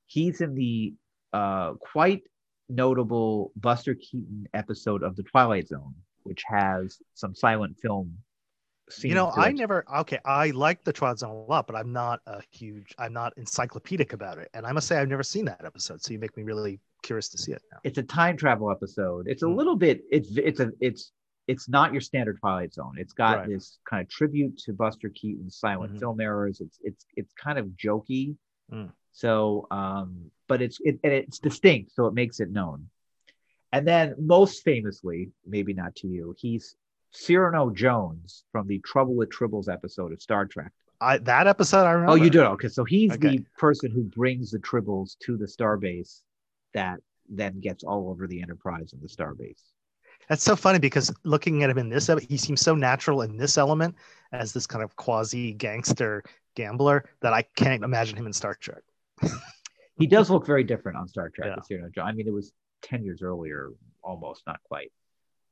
He's in the uh, quite notable Buster Keaton episode of The Twilight Zone, which has some silent film. You know i never okay i like the twilight zone a lot but i'm not a huge i'm not encyclopedic about it and i must say i've never seen that episode so you make me really curious to see it now It's a time travel episode. It's a Hmm. little bit. It's it's a it's it's not your standard Twilight Zone. It's got Right. this kind of tribute to Buster Keaton's silent Mhm. film errors. It's it's it's kind of jokey. Mm. So, um, but it's it, and it's distinct, so it makes it known. And then, most famously, maybe not to you, he's Cyrano Jones from the Trouble with Tribbles episode of Star Trek. I, that episode I remember. Oh, you do? Okay, so he's Okay. the person who brings the Tribbles to the starbase that then gets all over the Enterprise and the starbase. That's so funny because looking at him in this, he seems so natural in this element as this kind of quasi gangster gambler that I can't imagine him in Star Trek. He does look very different on Star Trek. Yeah. Cyrano Jones. I mean, it was 10 years earlier, almost, not quite.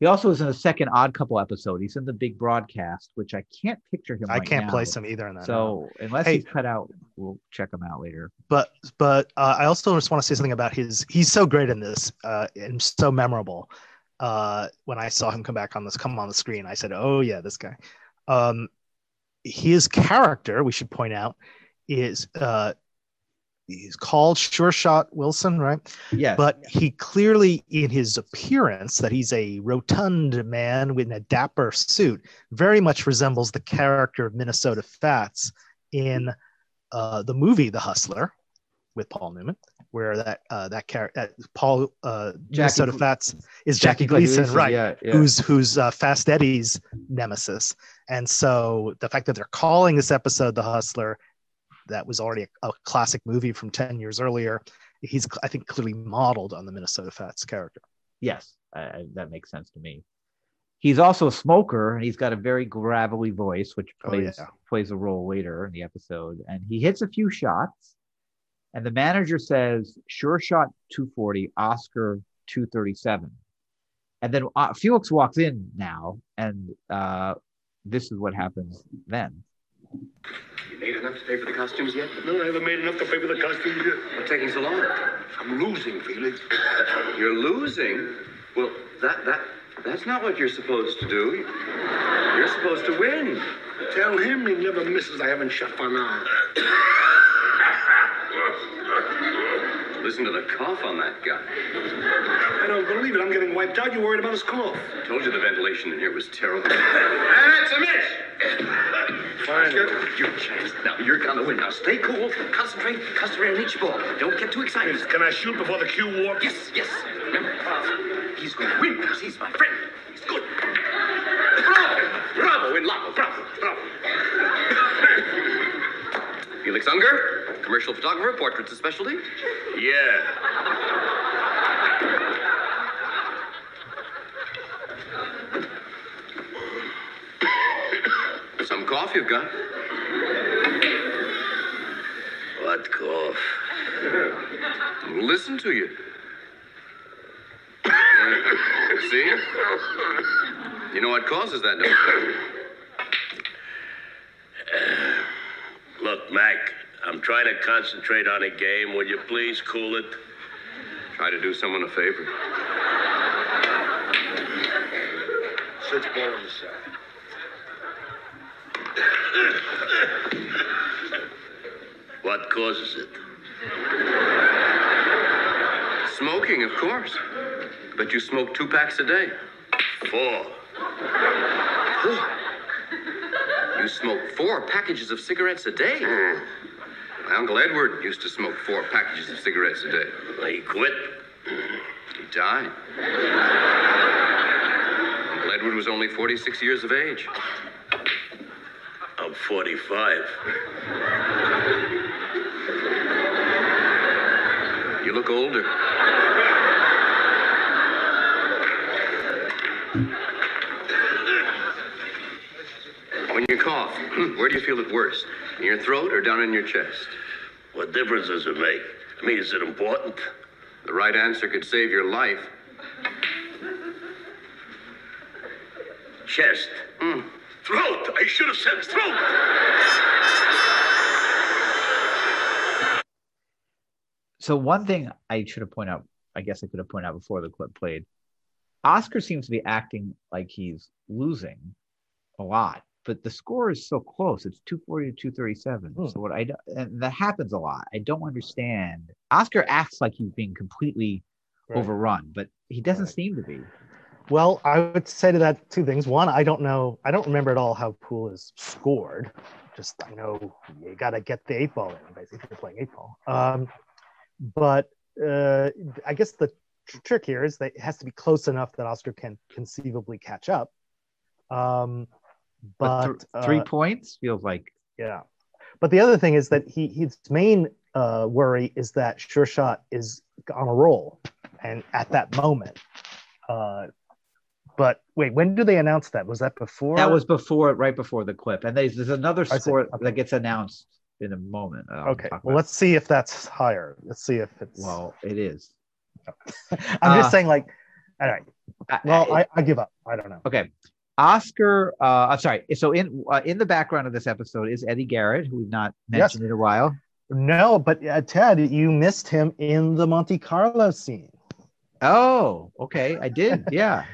He also is in the second Odd Couple episode. He's in the big broadcast, which I can't picture him. I right can't now. place him either in that. So unless Hey. he's cut out, we'll check him out later. but but uh, I also just want to say something about his. He's so great in this uh, and so memorable. Uh, when I saw him come back on this, come on the screen, I said, "Oh yeah, this guy." Um, his character, we should point out, is uh, he's called Sure Shot Wilson, right? Yeah. But he clearly, in his appearance, that he's a rotund man with a dapper suit, very much resembles the character of Minnesota Fats in uh, the movie The Hustler with Paul Newman, where that uh, that character, Paul uh, Minnesota Fats is Jackie, Gleason, right? Yeah, yeah. Who's who's uh, Fast Eddie's nemesis, and so the fact that they're calling this episode The Hustler, that was already a, a classic movie from ten years earlier. He's I think clearly modeled on the Minnesota Fats character. Yes, that makes sense to me. He's also a smoker, and he's got a very gravelly voice, which Oh, plays yeah. plays a role later in the episode. And he hits a few shots, and the manager says, "Sure shot 240, Oscar 237." And then uh, Felix walks in now, and uh, this is what happens then. You made enough to pay for the costumes yet? No, I haven't made enough to pay for the costumes yet. What's taking so long? I'm losing, Felix. You're losing. Well, that that that's not what you're supposed to do. You're supposed to win. Tell him he never misses. I haven't shot for now. Listen to the cough on that guy. I don't believe it. I'm getting wiped out. You worried about his cough? I Told you the ventilation in here was terrible. and That's a miss! Fine. Your chance. Now you're gonna win. Now stay cool. Concentrate. Concentrate on each ball. Don't get too excited. Can I shoot before the cue warps? Yes, yes. Remember, he's going to win because he's my friend. He's good. Bravo! Bravo in Lago. Bravo. Bravo. Felix Unger, commercial photographer, portraits a specialty? Yeah. Some cough you've got. What cough? Listen to you. See? You know what causes that, don't you? Look, Mac, I'm trying to concentrate on a game. Will you please cool it? Try to do someone a favor. Six balls aside. What causes it? Smoking, of course. But you smoke two packs a day. Four. You smoke four packages of cigarettes a day. Hmm. My Uncle Edward used to smoke four packages of cigarettes a day. He quit. He died. Uncle Edward was only 46 years of age. I'm 45. You look older. Cough, where do you feel it worst? In your throat or down in your chest? What difference does it make? I mean, is it important? The right answer could save your life. Chest. Hmm. Throat! I should have said throat! So one thing I should have pointed out, I guess I could have pointed out before the clip played. Oscar seems to be acting like he's losing a lot, but the score is so close. It's 240 to 237. Hmm. So what I and that happens a lot. I don't understand. Oscar acts like he's being completely Right. overrun, but he doesn't Right. seem to be. Well, I would say to that two things. One, I don't know, I don't remember at all how Pool is scored. Just I know you got to get the eight ball in, basically, if you're playing eight ball. Um, but uh, I guess the tr- trick here is that it has to be close enough that Oscar can conceivably catch up. Um, But but, th- three uh, points feels like yeah. But the other thing is that he his main uh, worry is that Sure Shot is on a roll, and at that moment. Uh, but wait, when did they announce that? Was that before? that was before right before the clip, and there's, there's another score Okay. that gets announced in a moment. I'll okay. Well, let's see if that's higher. Let's see if it's. well, it is. I'm uh, just saying, like, all right. Well, I- I, I give up. I don't know. Okay. Oscar, uh, I'm sorry. So in uh, in the background of this episode is Eddie Garrett, who we've not Yes. mentioned in a while. No, but uh, Ted, you missed him in the Monte Carlo scene. Oh, okay. I did. Yeah.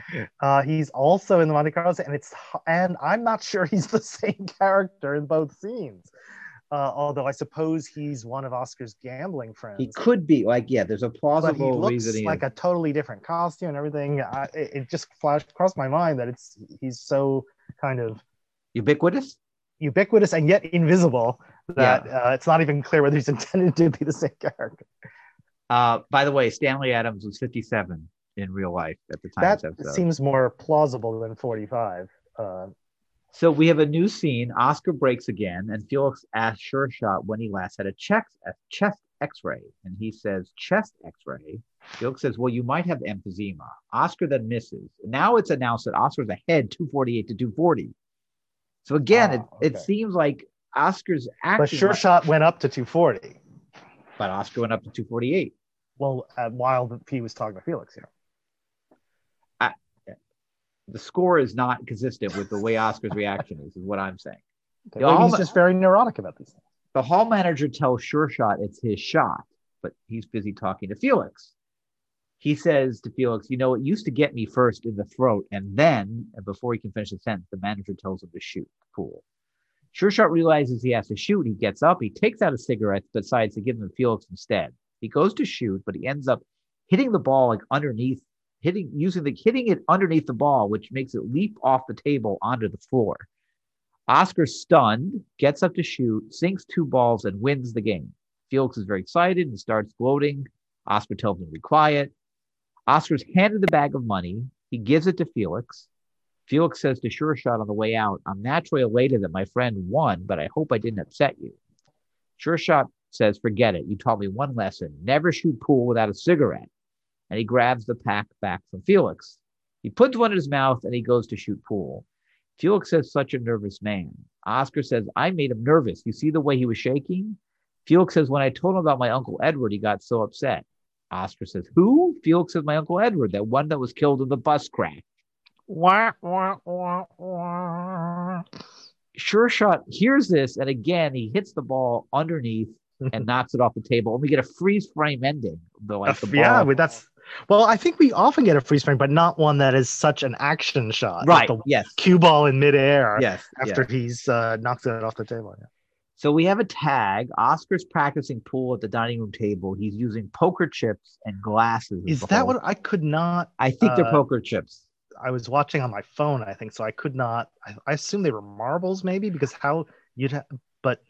Uh, he's also in the Monte Carlo, scene, and it's and I'm not sure he's the same character in both scenes. Uh, although I suppose he's one of Oscar's gambling friends. he could be like, yeah, there's a plausible but he looks reason. he like a totally different costume and everything. I, it, it just flashed across my mind that it's he's so kind of ubiquitous. ubiquitous and yet invisible that uh, it's not even clear whether he's intended to be the same character. Uh, by the way, Stanley Adams was 57 in real life at the time. That of this episode. seems more plausible than 45. So we have a new scene. Oscar breaks again, and Felix asks Sure Shot when he last had a chest, a chest X-ray, and he says chest X-ray. Felix says, "Well, you might have emphysema." Oscar then misses. Now it's announced that Oscar's ahead, 248 to 240. So again, Ah, it, it seems like Oscar's acting, but Sure like- Shot went up to 240. but Oscar went up to 248. Well, uh, while he was talking to Felix here. The score is not consistent with the way Oscar's reaction is. Is what I'm saying. Okay, The maybe all- he's just very neurotic about these things. The hall manager tells Sure Shot it's his shot, but he's busy talking to Felix. He says to Felix, You know, it used to get me first in the throat, and then, and before he can finish the sentence, the manager tells him to shoot the pool. Sure Shot realizes he has to shoot. He gets up, he takes out a cigarette, decides to give them to Felix instead. He goes to shoot, but he ends up hitting the ball like underneath, hitting using the hitting it underneath the ball, which makes it leap off the table onto the floor. Oscar's stunned, gets up to shoot, sinks two balls, and wins the game. Felix is very excited and starts gloating. Oscar tells him to be quiet. Oscar's handed the bag of money. He gives it to Felix. Felix says to Sure Shot on the way out, I'm naturally elated that my friend won, but I hope I didn't upset you. Sure Shot says, Forget it. You taught me one lesson never shoot pool without a cigarette. And he grabs the pack back from Felix. He puts one in his mouth and he goes to shoot pool. Felix says, such a nervous man. Oscar says, I made him nervous. You see the way he was shaking? Felix says, when I told him about my Uncle Edward, he got so upset. Oscar says, Who? Felix says, My Uncle Edward, that one that was killed in the bus crash. Wah, wah, wah, wah. Sure Shot hears this, and again, he hits the ball underneath and knocks it off the table. And we get a freeze frame ending. Though, like the ball, yeah, that's well. I think we often get a freeze frame, but not one that is such an action shot. right. Like the Yes. cue ball in midair Yes. after yes. he's uh, knocked it off the table. Yeah. So we have a tag. Oscar's practicing pool at the dining room table. He's using poker chips and glasses. Is that whole- what I could not? I think they're uh, poker chips. I was watching on my phone. I think so. I could not. I, I assume they were marbles, maybe because how you'd have. But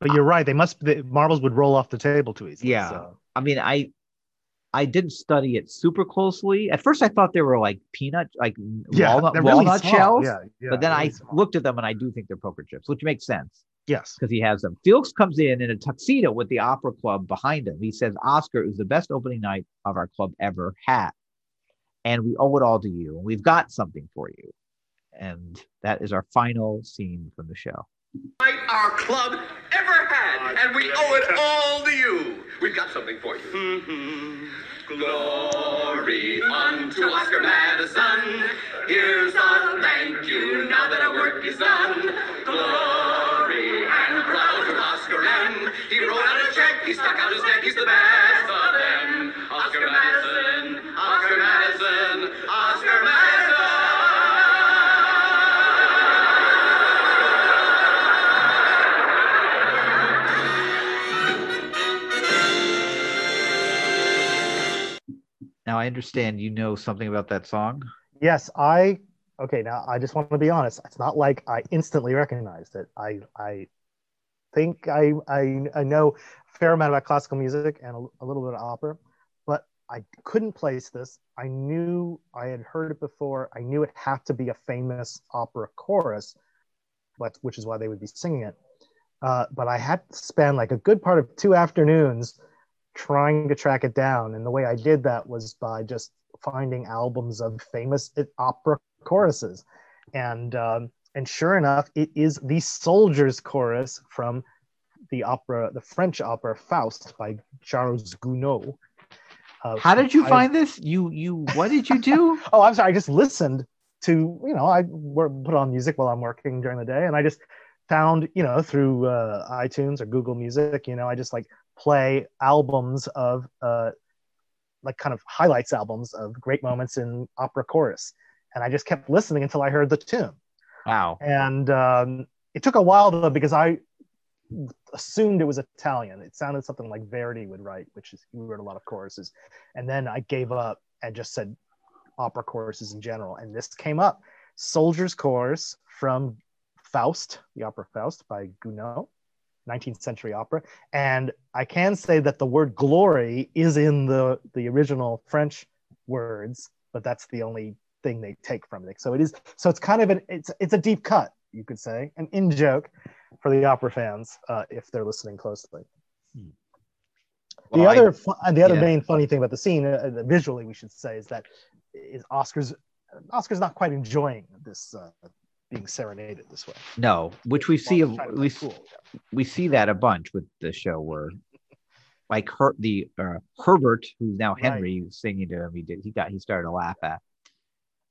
but you're right. They must. The marbles would roll off the table too easily. Yeah. so. I mean, I I didn't study it super closely. At first, I thought they were like peanut, like Yeah, walnut, they're really walnut small. shells. Yeah, yeah, but then really I small. looked at them and I do think they're poker chips, which makes sense Yes. because he has them. Felix comes in in a tuxedo with the opera club behind him. He says, Oscar, it was the best opening night of our club ever had. And we owe it all to you. And we've got something for you. And that is our final scene from the show. our club ever had, and we owe it all to you. We've got something for you. Mm-hmm. Glory unto Oscar Madison. Here's a thank you now that our work is done. Glory and proud to Oscar M. He wrote out a check, he stuck out his neck, he's the best Now, I understand you know something about that song. Yes. I. Okay. Now I just want to be honest. It's not like I instantly recognized it. I. I think I. I. I know a fair amount about classical music and a, a little bit of opera, but I couldn't place this. I knew I had heard it before. I knew it had to be a famous opera chorus, but which is why they would be singing it. Uh, but I had to spend like a good part of two afternoons trying to track it down. And the way I did that was by just finding albums of famous opera choruses. And um, and sure enough, it is the Soldiers Chorus from the opera, the French opera Faust by Charles Gounod. Uh, How did you I, find this? You you what did you do? oh, I'm sorry. I just listened to you know I put on music while I'm working during the day, and I just found you know through uh, iTunes or Google Music. You know, I just like play albums of uh, like kind of highlights albums of great moments in opera chorus, and I just kept listening until I heard the tune. Wow. And um, it took a while though because I assumed it was Italian. It sounded something like Verdi would write, which is he wrote a lot of choruses. And then I gave up and just said opera choruses in general. And this came up. Soldiers Chorus from Faust, the opera Faust by Gounod, 19th century opera. And I can say that the word glory is in the, the original French words, but that's the only thing they take from it. So it is so it's kind of an it's it's a deep cut, you could say, an in joke for the opera fans uh, if they're listening closely. Hmm. Well, the other I, the other yeah. main funny thing about the scene, uh, visually, we should say, is that is Oscar's Oscar's not quite enjoying this uh, being serenaded this way. No, which we see we, cool. we see that a bunch with the show where like her the uh, Herbert, who's now Henry, right. singing to him. He did he got he started to laugh at.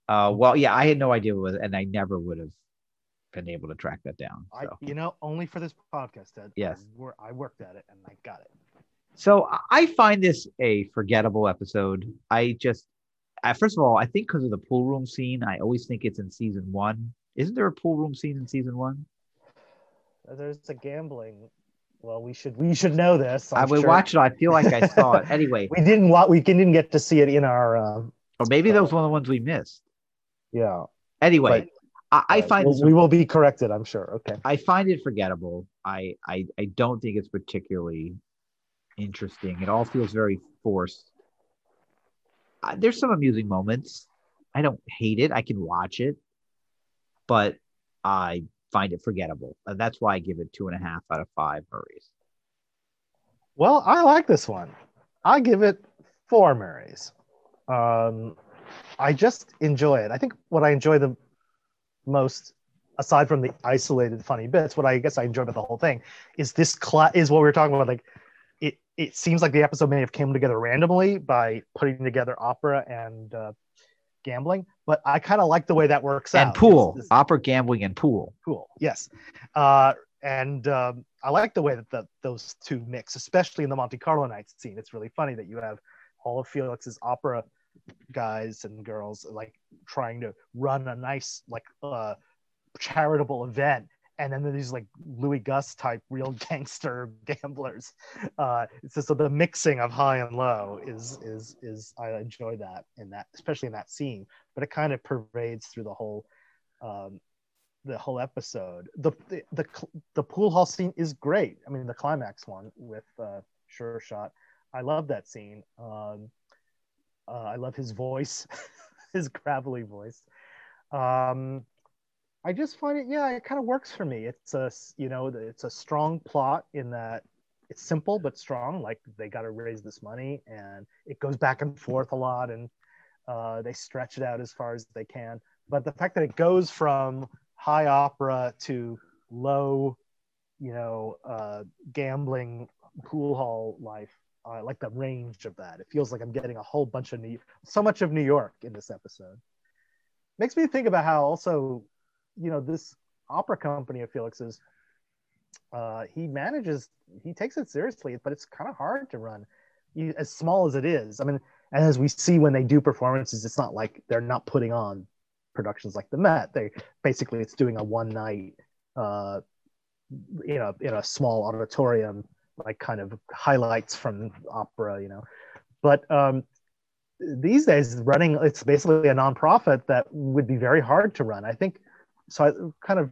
Uh, well, yeah, I had no idea what was, and I never would have been able to track that down. So. I, you know, only for this podcast, Ed. Yes, I, I worked at it and I got it. So I find this a forgettable episode. I just, I, first of all, I think because of the pool room scene, I always think it's in season one. Isn't there a pool room scene in season one? There's a gambling. Well, we should we should know this. I'm i would sure. watch it. I feel like I saw it. Anyway, we didn't. Want, we didn't get to see it in our. Uh, or maybe uh, that was one of the ones we missed. Yeah. Anyway, but, I, I, find we'll, we will be corrected. I'm sure. Okay. I find it forgettable. I, I I don't think it's particularly interesting. It all feels very forced. Uh, there's some amusing moments. I don't hate it. I can watch it, but I find it forgettable. And that's why I give it two and a half out of five Murrays. Well, I like this one. I give it four Murrays. Um, I just enjoy it. I think what I enjoy the most, aside from the isolated funny bits, what I guess I enjoy about the whole thing is this class is what we were talking about. Like, it it seems like the episode may have come together randomly by putting together opera and uh, gambling, but I kind of like the way that works and out. And pool, it's, it's, opera, gambling, and pool. Pool, yes. Uh, and um, I like the way that the, those two mix, especially in the Monte Carlo nights scene. It's really funny that you have all of Felix's opera guys and girls like trying to run a nice like uh charitable event and then there's like Louis Guss type real gangster gamblers. Uh, so, so the mixing of high and low is is is I enjoy that in that, especially in that scene. But it kind of pervades through the whole um, the whole episode. The, the the the pool hall scene is great. I mean, the climax one with uh, Sure Shot. I love that scene. Um, uh, I love his voice, his gravelly voice. Um, I just find it, yeah, it kind of works for me. It's a, you know, it's a strong plot in that it's simple but strong. Like they got to raise this money, and it goes back and forth a lot, and uh, they stretch it out as far as they can. But the fact that it goes from high opera to low, you know, uh, gambling pool hall life uh, like the range of that. It feels like I'm getting a whole bunch of New, so much of New York in this episode. Makes me think about how also, you know, this opera company of Felix's, uh, he manages, he takes it seriously, but it's kind of hard to run, he, as small as it is. I mean, and as we see when they do performances, it's not like they're not putting on productions like the Met. They basically it's doing a one night, uh, you know, in a small auditorium like kind of highlights from opera, you know. But um, these days, running it's basically a nonprofit that would be very hard to run. I think so. I kind of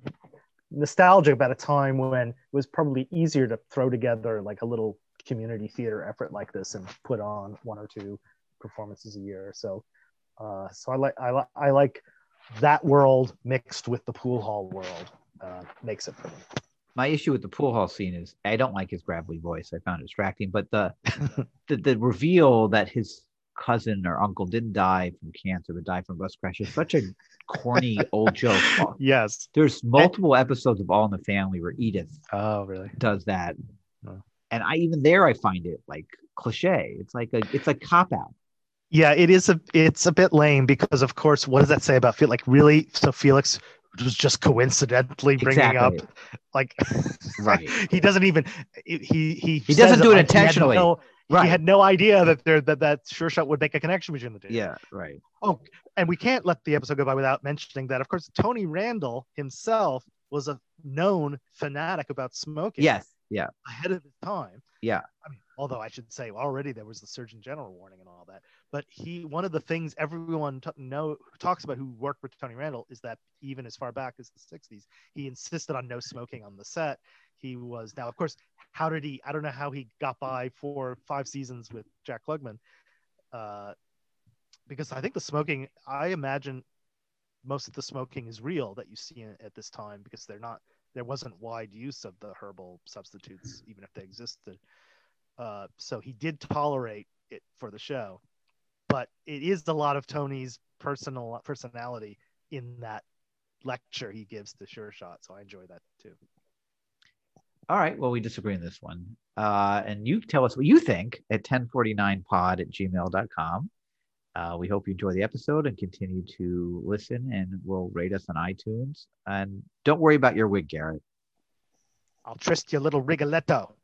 nostalgic about a time when it was probably easier to throw together like a little community theater effort like this and put on one or two performances a year. So, uh, so I like I like I like that world mixed with the pool hall world uh, makes it for me. My issue with the pool hall scene is I don't like his gravelly voice. I found it distracting, but the the, the reveal that his cousin or uncle didn't die from cancer but died from bus crash is such a corny old joke. Yes. There's multiple episodes of All in the Family where Edith Oh, really? does that. Oh. And I even there I find it like cliche. It's like a it's a cop out. Yeah, it is a it's a bit lame because of course, what does that say about Felix? Like really, so Felix was just coincidentally bringing Exactly. up like Right. he doesn't even he he He doesn't do it like he had intentionally. Right. He had no idea that there that that sure shot would make a connection between the two. Yeah, right. Oh, and we can't let the episode go by without mentioning that, of course, Tony Randall himself was a known fanatic about smoking. Yes. Yeah. ahead of his time. Yeah. I mean, although I should say already there was the Surgeon General warning and all that. But he, one of the things everyone t- know talks about who worked with Tony Randall is that even as far back as the 60s, he insisted on no smoking on the set. He was now, of course, how did he? I don't know how he got by for five seasons with Jack Klugman, uh, because I think the smoking. I imagine most of the smoking is real that you see at this time because they're not there wasn't wide use of the herbal substitutes even if they existed uh, so he did tolerate it for the show but it is a lot of tony's personal personality in that lecture he gives to sure shot so i enjoy that too All right. Well, we disagree on this one. Uh, and you tell us what you think at 1049pod at gmail.com. Uh, we hope you enjoy the episode and continue to listen and will rate us on iTunes. And don't worry about your wig, Garrett. i'll trust your little rigoletto